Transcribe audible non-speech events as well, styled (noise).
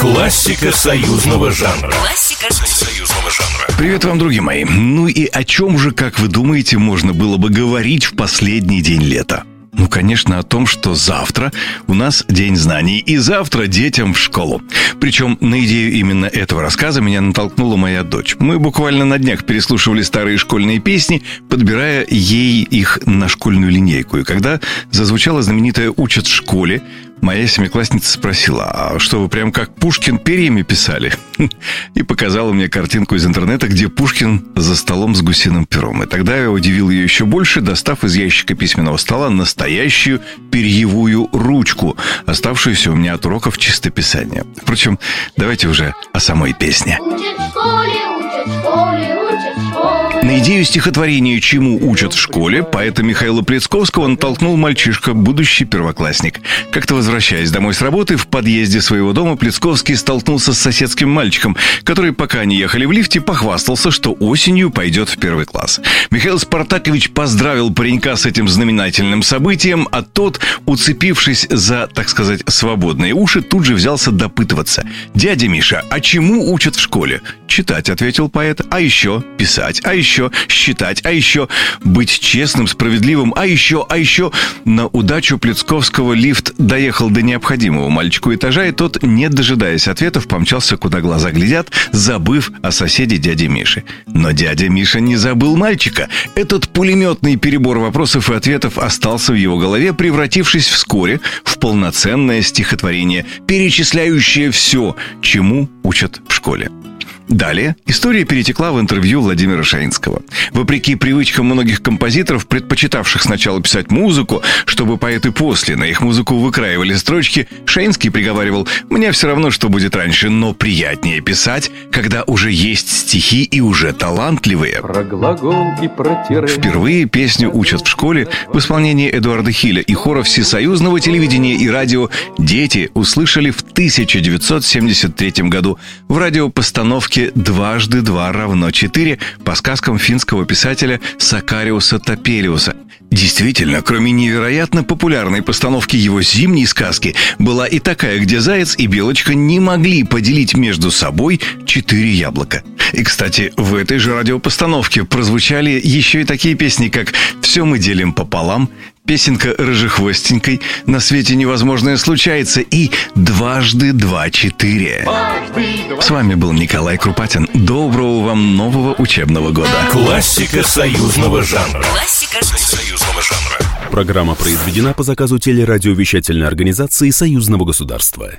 Классика союзного жанра. Классика Союзного жанра. Привет вам, друзья мои. Ну и о чем же, как вы думаете, можно было бы говорить в последний день лета? Ну, конечно, о том, что завтра у нас День знаний, и завтра детям в школу. Причем на идею именно этого рассказа меня натолкнула моя дочь. Мы буквально на днях переслушивали старые школьные песни, подбирая ей их на школьную линейку. И когда зазвучала знаменитая «Учат в школе», Моя семиклассница спросила, а что вы прям как Пушкин перьями писали? (laughs) И показала мне картинку из интернета, где Пушкин за столом с гусиным пером. И тогда я удивил ее еще больше, достав из ящика письменного стола настоящую перьевую ручку, оставшуюся у меня от уроков чистописания. Впрочем, давайте уже о самой песне. Учат в школе, идею стихотворения «Чему учат в школе» поэта Михаила Плецковского натолкнул мальчишка, будущий первоклассник. Как-то возвращаясь домой с работы, в подъезде своего дома Плецковский столкнулся с соседским мальчиком, который, пока они ехали в лифте, похвастался, что осенью пойдет в первый класс. Михаил Спартакович поздравил паренька с этим знаменательным событием, а тот, уцепившись за, так сказать, свободные уши, тут же взялся допытываться. «Дядя Миша, а чему учат в школе?» «Читать», — ответил поэт, «а еще писать, а еще считать, а еще быть честным, справедливым, а еще, а еще...» На удачу Плецковского лифт доехал до необходимого мальчику этажа, и тот, не дожидаясь ответов, помчался, куда глаза глядят, забыв о соседе дяде Мише. Но дядя Миша не забыл мальчика. Этот пулеметный перебор вопросов и ответов остался в его голове, превратившись вскоре в полноценное стихотворение, перечисляющее все, чему учат в школе. Далее история перетекла в интервью Владимира Шаинского. Вопреки привычкам многих композиторов, предпочитавших сначала писать музыку, чтобы поэты после на их музыку выкраивали строчки, Шаинский приговаривал «Мне все равно, что будет раньше, но приятнее писать, когда уже есть стихи и уже талантливые». Про глагол и про тире. Впервые песню учат в школе в исполнении Эдуарда Хиля и хора всесоюзного телевидения и радио «Дети» услышали в 1973 году в радиопостановке «Дважды два равно четыре» по сказкам финского писателя Сакариуса Топелиуса. Действительно, кроме невероятно популярной постановки его зимней сказки, была и такая, где заяц и белочка не могли поделить между собой четыре яблока. И, кстати, в этой же радиопостановке прозвучали еще и такие песни, как «Все мы делим пополам», песенка «Рыжехвостенькой», «На свете невозможное случается» и «Дважды два-четыре». С вами был Николай Крупатин. Доброго вам нового учебного года. Классика союзного жанра. Классика Союзного жанра. Программа произведена по заказу телерадиовещательной организации Союзного государства.